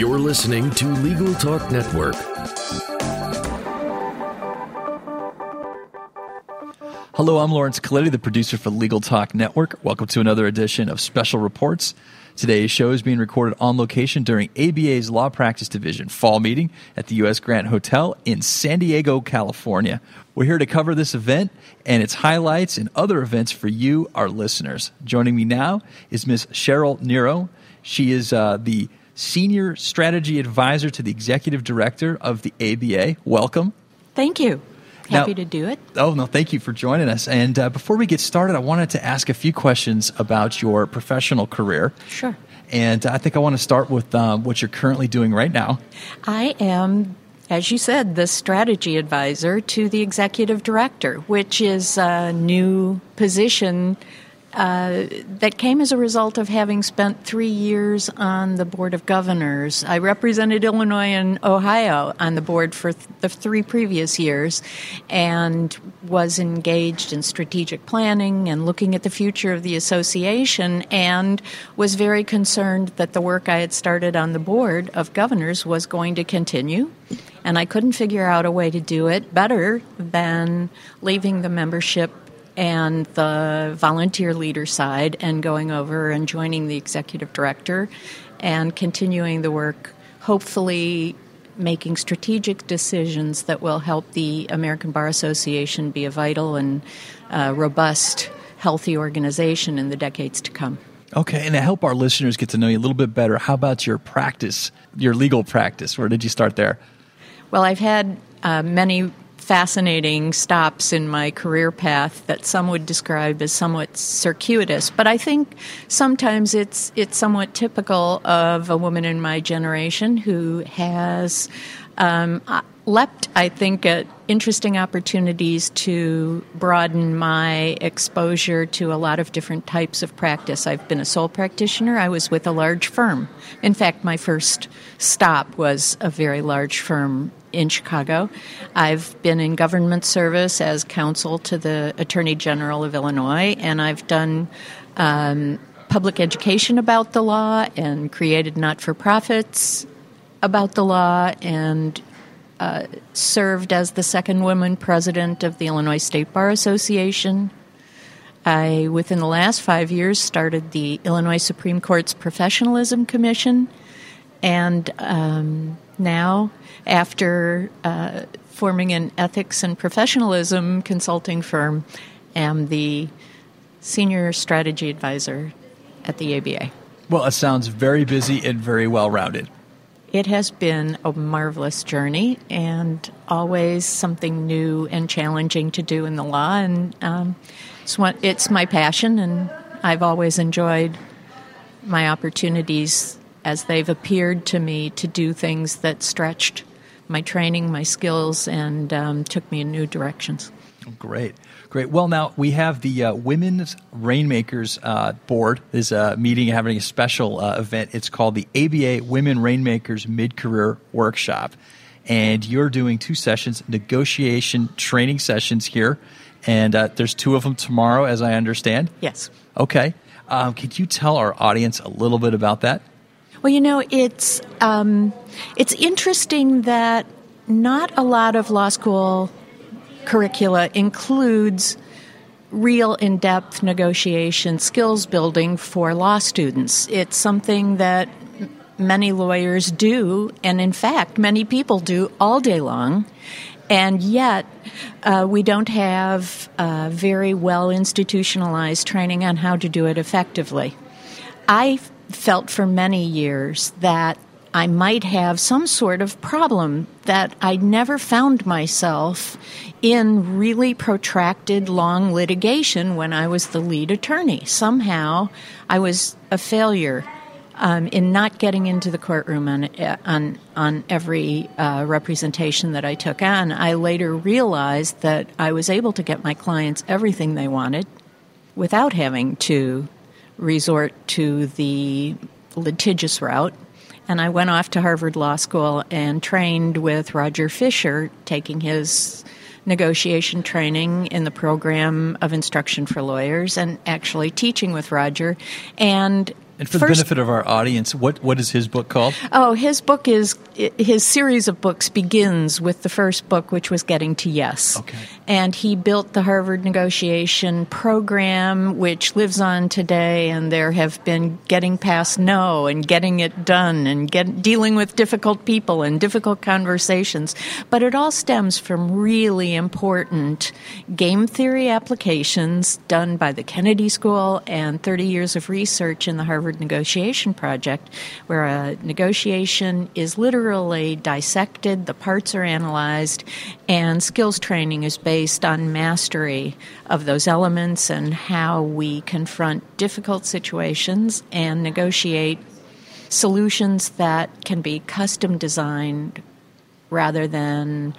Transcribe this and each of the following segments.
You're listening to Legal Talk Network. Hello, I'm Laurence Colletti, the producer for Legal Talk Network. Welcome to another edition of Special Reports. Today's show is being recorded on location during ABA's Law Practice Division fall meeting at the U.S. Grant Hotel in San Diego, California. We're here to cover this event and its highlights and other events for you, our listeners. Joining me now is Ms. Cheryl Niro. She is uh, the Senior Strategy Advisor to the Executive Director of the ABA. Welcome. Thank you. Happy now, to do it. Oh, no, thank you for joining us. And uh, before we get started, I wanted to ask a few questions about your professional career. Sure. And I think I want to start with um, what you're currently doing right now. I am as you said, the strategy advisor to the executive director, which is a new position uh, that came as a result of having spent three years on the Board of Governors. I represented Illinois and Ohio on the board for th- the three previous years and was engaged in strategic planning and looking at the future of the association and was very concerned that the work I had started on the Board of Governors was going to continue. And I couldn't figure out a way to do it better than leaving the membership and the volunteer leader side and going over and joining the executive director and continuing the work, hopefully making strategic decisions that will help the American Bar Association be a vital and uh, robust, healthy organization in the decades to come. Okay, and to help our listeners get to know you a little bit better, how about your practice, your legal practice? Where did you start there? Well, I've had uh, many fascinating stops in my career path that some would describe as somewhat circuitous, but I think sometimes it's it's somewhat typical of a woman in my generation who has um, leapt, I think, at interesting opportunities to broaden my exposure to a lot of different types of practice. I've been a sole practitioner. I was with a large firm. In fact, my first stop was a very large firm in Chicago. I've been in government service as counsel to the Attorney General of Illinois, and I've done um, public education about the law and created not for profits about the law and uh, served as the second woman president of the Illinois State Bar Association. I, within the last five years, started the Illinois Supreme Court's Professionalism Commission, and um, now after uh, forming an ethics and professionalism consulting firm, am the senior strategy advisor at the ABA. Well, it sounds very busy and very well rounded. It has been a marvelous journey and always something new and challenging to do in the law. And um, it's, what, it's my passion, and I've always enjoyed my opportunities as they've appeared to me to do things that stretched my training, my skills, and um, took me in new directions. Great, great. Well, now we have the uh, Women's Rainmakers uh, Board is a meeting having a special uh, event. It's called the ABA Women Rainmakers Mid Career Workshop, and you're doing two sessions, negotiation training sessions here, and uh, there's two of them tomorrow, as I understand. Yes. Okay. Um, could you tell our audience a little bit about that? Well, you know, it's um, it's interesting that not a lot of law school curricula includes real in-depth negotiation skills building for law students. It's something that many lawyers do, and in fact, many people do all day long. And yet, uh, we don't have uh, very well institutionalized training on how to do it effectively. I felt for many years that I might have some sort of problem that I never found myself in really protracted long litigation when I was the lead attorney. Somehow I was a failure um, in not getting into the courtroom on on on every uh, representation that I took on. I later realized that I was able to get my clients everything they wanted without having to resort to the litigious route. And I went off to Harvard Law School and trained with Roger Fisher, taking his negotiation training in the program of instruction for lawyers and actually teaching with Roger and And for the benefit of our audience, what, what is his book called? Oh, his book is his series of books begins with the first book, which was Getting to Yes. Okay. And he built the Harvard negotiation program, which lives on today. And there have been getting past no and getting it done and get, dealing with difficult people and difficult conversations. But it all stems from really important game theory applications done by the Kennedy School and 30 years of research in the Harvard Negotiation Project, where a negotiation is literally dissected, the parts are analyzed, and skills training is based on mastery of those elements and how we confront difficult situations and negotiate solutions that can be custom designed rather than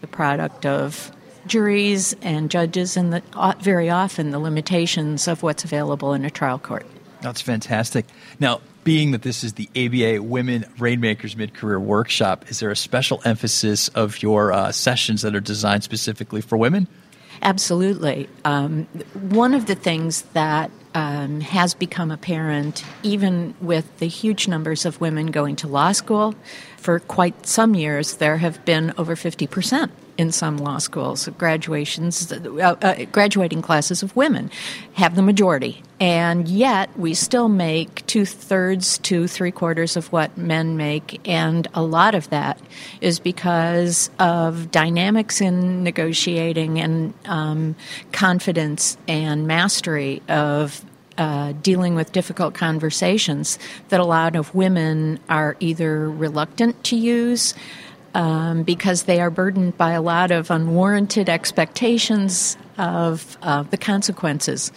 the product of juries and judges and the, very often the limitations of what's available in a trial court. That's fantastic. Now, being that this is the ABA Women Rainmakers Mid Career Workshop, is there a special emphasis of your uh, sessions that are designed specifically for women? Absolutely. Um, one of the things that um, has become apparent, even with the huge numbers of women going to law school, for quite some years, there have been over 50% in some law schools. Of graduations, uh, uh, graduating classes of women have the majority. And yet, we still make two thirds to three quarters of what men make. And a lot of that is because of dynamics in negotiating and um, confidence and mastery of uh, dealing with difficult conversations that a lot of women are either reluctant to use um, because they are burdened by a lot of unwarranted expectations of uh, the consequences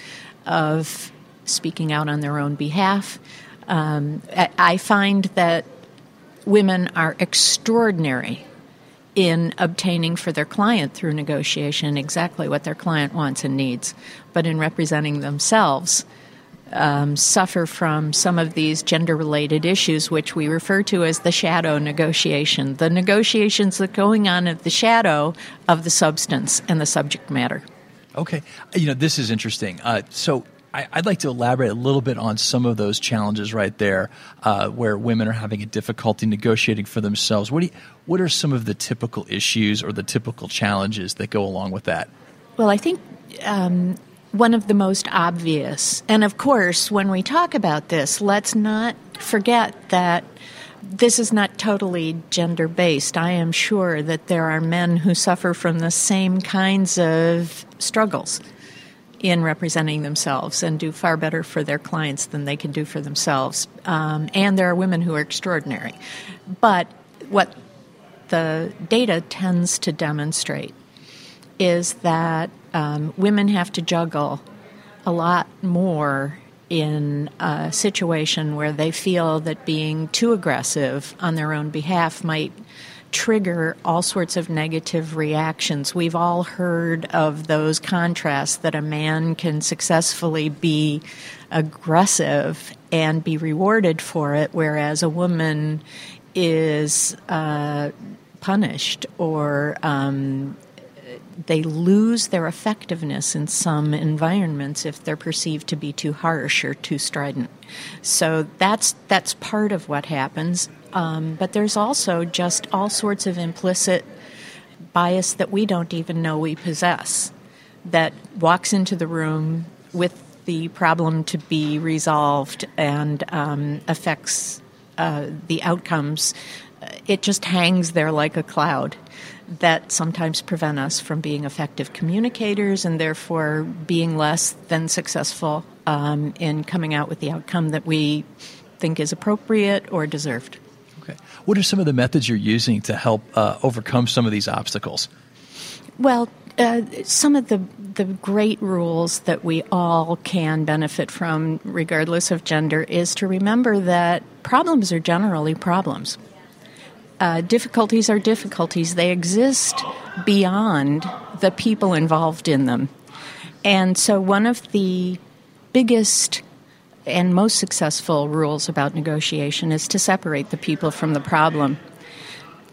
of speaking out on their own behalf. Um, I, I find that women are extraordinary in obtaining for their client through negotiation exactly what their client wants and needs, but in representing themselves, um, suffer from some of these gender related issues, which we refer to as the shadow negotiation the negotiations that are going on at the shadow of the substance and the subject matter. Okay. You know, this is interesting. Uh, so, I, would like to elaborate a little bit on some of those challenges right there, uh, where women are having a difficulty negotiating for themselves. What do you, what are some of the typical issues or the typical challenges that go along with that? Well, I think um, one of the most obvious, and of course, when we talk about this, let's not forget that this is not totally gender based. I am sure that there are men who suffer from the same kinds of struggles in representing themselves and do far better for their clients than they can do for themselves. Um, and there are women who are extraordinary. But what the data tends to demonstrate is that um, women have to juggle a lot more in a situation where they feel that being too aggressive on their own behalf might trigger all sorts of negative reactions. We've all heard of those contrasts that a man can successfully be aggressive and be rewarded for it, whereas a woman is uh, punished or um, they lose their effectiveness in some environments if they're perceived to be too harsh or too strident. So that's that's part of what happens. Um, but there's also just all sorts of implicit bias that we don't even know we possess that walks into the room with the problem to be resolved and um, affects uh, the outcomes. It just hangs there like a cloud that sometimes prevent us from being effective communicators and therefore being less than successful um, in coming out with the outcome that we think is appropriate or deserved. Okay. What are some of the methods you're using to help uh, overcome some of these obstacles? Well, uh, some of the the great rules that we all can benefit from, regardless of gender, is to remember that problems are generally problems. Uh, difficulties are difficulties. They exist beyond the people involved in them. And so, one of the biggest and most successful rules about negotiation is to separate the people from the problem.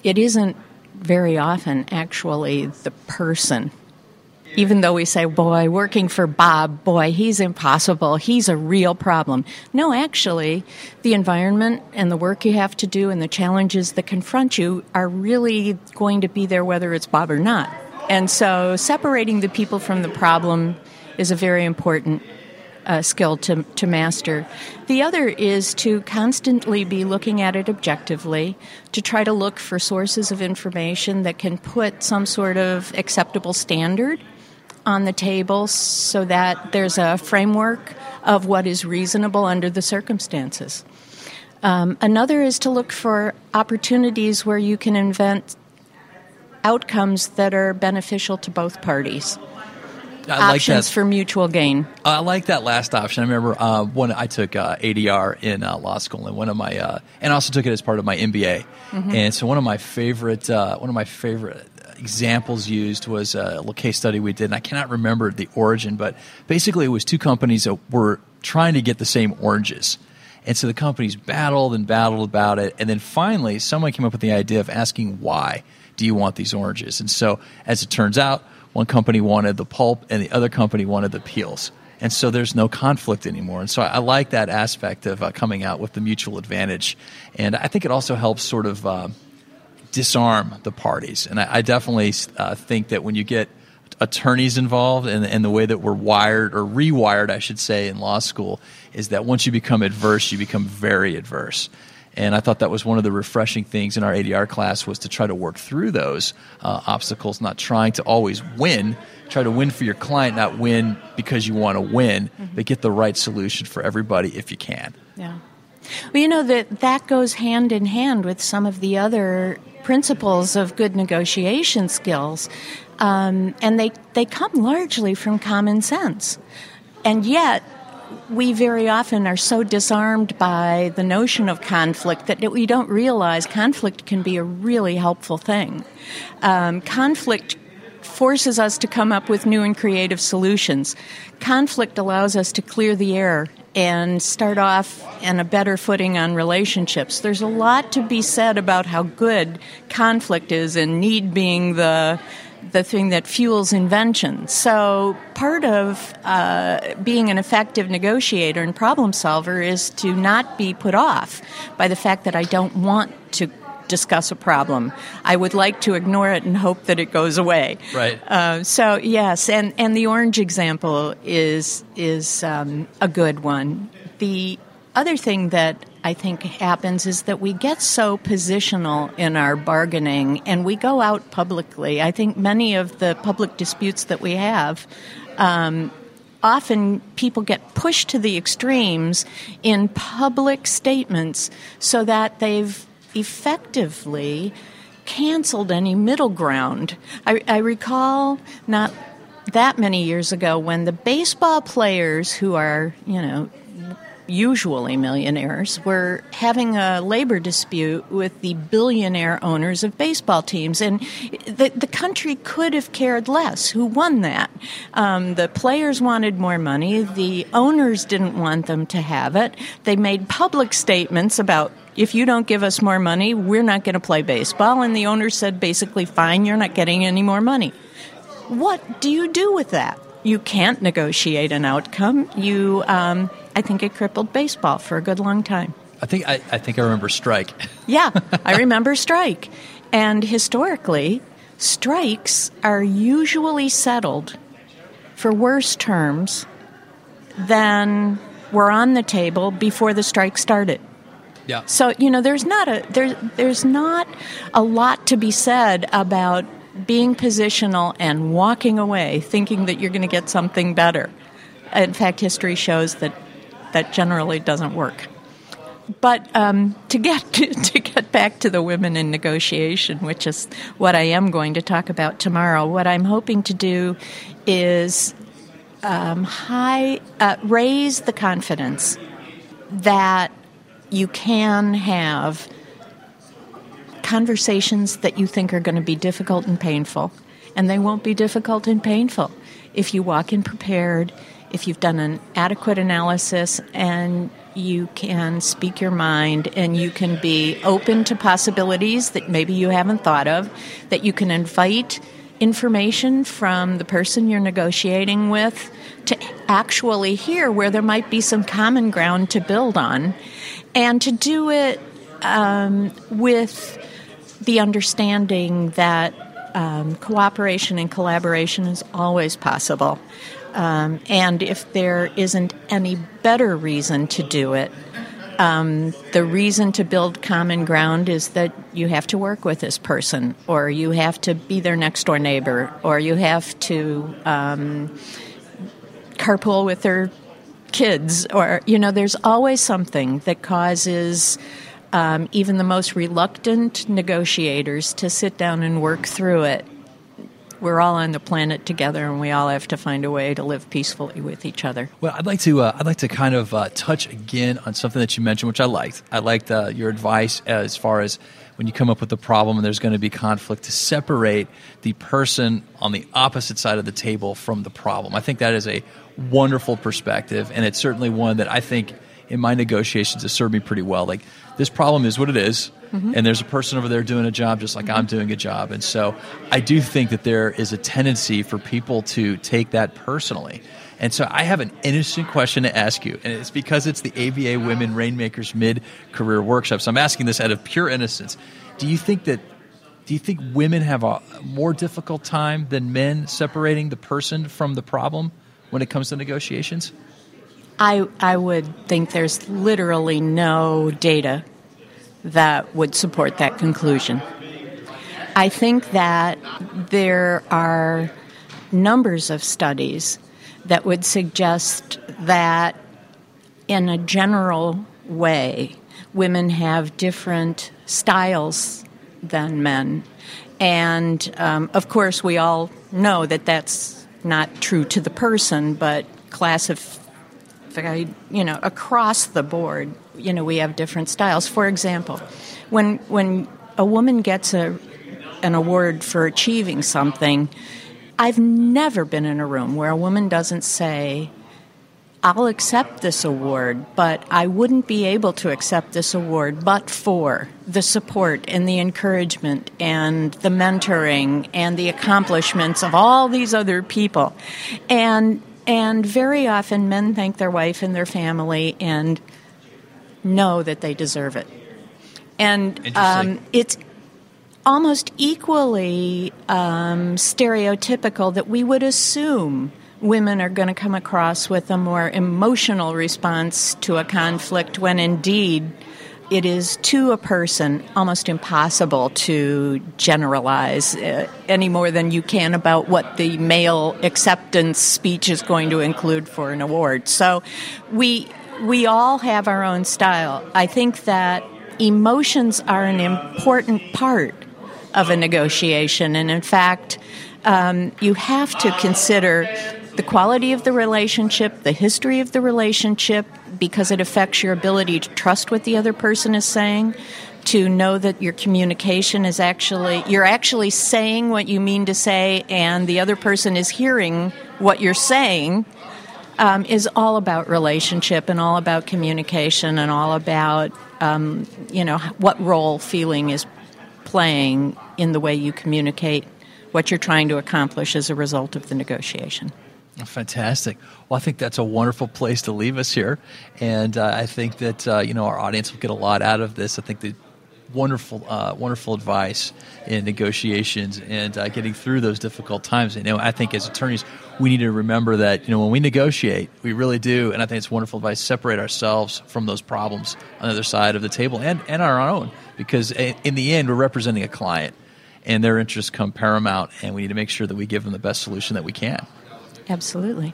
It isn't very often actually the person even though we say, boy, working for Bob, boy, he's impossible, he's a real problem. No, actually, the environment and the work you have to do and the challenges that confront you are really going to be there whether it's Bob or not. And so separating the people from the problem is a very important uh, skill to, to master. The other is to constantly be looking at it objectively, to try to look for sources of information that can put some sort of acceptable standard on the table so that there's a framework of what is reasonable under the circumstances. Um, another is to look for opportunities where you can invent outcomes that are beneficial to both parties. I like options that. for mutual gain. I like that last option. I remember uh, when I took uh, ADR in uh, law school, and one of my uh, and also took it as part of my MBA. Mm-hmm. And so one of my favorite uh, one of my favorite examples used was a little case study we did, and I cannot remember the origin, but basically it was two companies that were trying to get the same oranges. And so the companies battled and battled about it, and then finally someone came up with the idea of asking why do you want these oranges? And so as it turns out one company wanted the pulp, and the other company wanted the peels. And so there's no conflict anymore. And so I, like that aspect of uh, coming out with the mutual advantage. And I think it also helps sort of uh, disarm the parties. And I, I definitely uh, think that when you get attorneys involved and, and the way that we're wired or rewired, I should say, in law school, is that once you become adverse, you become very adverse. And I thought that was one of the refreshing things in our ADR class was to try to work through those uh, obstacles, not trying to always win. Try to win for your client, not win because you want to win, mm-hmm. but get the right solution for everybody if you can. Yeah. Well, you know that that goes hand in hand with some of the other principles of good negotiation skills, um, and they they come largely from common sense, and yet we very often are so disarmed by the notion of conflict that we don't realize conflict can be a really helpful thing. Um, conflict forces us to come up with new and creative solutions. Conflict allows us to clear the air and start off on a better footing on relationships. There's a lot to be said about how good conflict is, and need being the the thing that fuels invention. So, part of uh, being an effective negotiator and problem solver is to not be put off by the fact that I don't want to discuss a problem. I would like to ignore it and hope that it goes away. Right. Uh, so yes, and, and the orange example is is um, a good one. The other thing that I think happens is that we get so positional in our bargaining and we go out publicly. I think many of the public disputes that we have. Um, often people get pushed to the extremes in public statements so that they've effectively canceled any middle ground. I, I, recall not that many years ago when the baseball players who are, you know, usually millionaires, were having a labor dispute with the billionaire owners of baseball teams. And the, the country could have cared less who won that. Um, the players wanted more money, the owners didn't want them to have it. They made public statements about if you don't give us more money, we're not going to play baseball. And the owner said basically, fine, you're not getting any more money. What do you do with that? You can't negotiate an outcome. You um, I think it crippled baseball for a good long time. I think I, I think I remember strike. yeah, I remember strike. And historically, strikes are usually settled for worse terms than were on the table before the strike started. Yeah. So, you know, there's not a there's there's not a lot to be said about being positional and walking away thinking that you're going to get something better. In fact, history shows that that generally doesn't work. But um, to get to, to, get back to the women in negotiation, which is what I am going to talk about tomorrow, what I'm hoping to do is um, high uh, raise the confidence that you can have conversations that you think are going to be difficult and painful, and they won't be difficult and painful if you walk in prepared if you've done an adequate analysis and you can speak your mind and you can be open to possibilities that maybe you haven't thought of, that you can invite information from the person you're negotiating with to actually hear where there might be some common ground to build on and to do it um, with the understanding that um, cooperation and collaboration is always possible. Um, and if there isn't any better reason to do it, um, the reason to build common ground is that you have to work with this person, or you have to be their next door neighbor, or you have to um, carpool with their kids, or, you know, there's always something that causes um, even the most reluctant negotiators to sit down and work through it. We're all on the planet together, and we all have to find a way to live peacefully with each other. Well, I'd like to uh, I'd like to kind of uh, touch again on something that you mentioned, which I liked. I liked uh, your advice as far as when you come up with a problem and there's going to be conflict to separate the person on the opposite side of the table from the problem. I think that is a wonderful perspective, and it's certainly one that I think in my negotiations has served me pretty well. Like this problem is what it is, mm-hmm. and there's a person over there doing a job just like mm-hmm. I'm doing a job. And so I do think that there is a tendency for people to take that personally. And so I have an innocent question to ask you, and it's because it's the ABA Women Rainmakers Mid Career Workshop. So I'm asking this out of pure innocence. Do you think that do you think women have a more difficult time than men separating the person from the problem when it comes to negotiations? I, I would think there's literally no data that would support that conclusion. I think that there are numbers of studies that would suggest that, in a general way, women have different styles than men. And um, of course, we all know that that's not true to the person, but classif- you know, across the board, you know, we have different styles. For example, when when a woman gets a an award for achieving something, I've never been in a room where a woman doesn't say, I'll accept this award, but I wouldn't be able to accept this award but for the support and the encouragement and the mentoring and the accomplishments of all these other people. And and very often, men thank their wife and their family and know that they deserve it. And um, it's almost equally um, stereotypical that we would assume women are going to come across with a more emotional response to a conflict when indeed it is to a person almost impossible to generalize uh, any more than you can about what the male acceptance speech is going to include for an award. So we we all have our own style. I think that emotions are an important part of a negotiation, and in fact, um, you have to consider the quality of the relationship, the history of the relationship, because it affects your ability to trust what the other person is saying, to know that your communication is actually, you're actually saying what you mean to say, and the other person is hearing what you're saying. Um, is all about relationship and all about communication and all about um, you know what role feeling is playing in the way you communicate what you're trying to accomplish as a result of the negotiation. Fantastic. Well, I think that's a wonderful place to leave us here, and uh, I think that uh, you know our audience will get a lot out of this. I think the wonderful, uh, wonderful advice in negotiations and uh, getting through those difficult times. You know, I think as attorneys, we need to remember that you know when we negotiate, we really do, and I think it's wonderful advice. Separate ourselves from those problems on the other side of the table and and our own, because in the end, we're representing a client, and their interests come paramount, and we need to make sure that we give them the best solution that we can. Absolutely.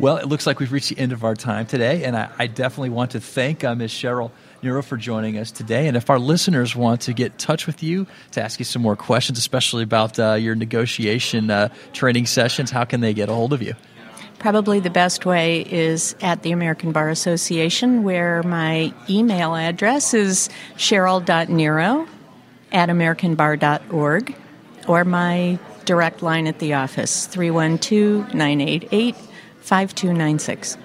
Well, it looks like we've reached the end of our time today, and I, I definitely want to thank uh, Ms. Cheryl Niro for joining us today. And if our listeners want to get in touch with you to ask you some more questions, especially about uh, your negotiation uh, training sessions, how can they get a hold of you? Probably the best way is at the American Bar Association, where my email address is cheryl.niro at americanbar.org, or my direct line at the office 312 988 5296.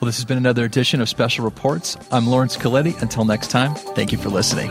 Well, this has been another edition of Special Reports. I'm Laurence Colletti. Until next time, thank you for listening.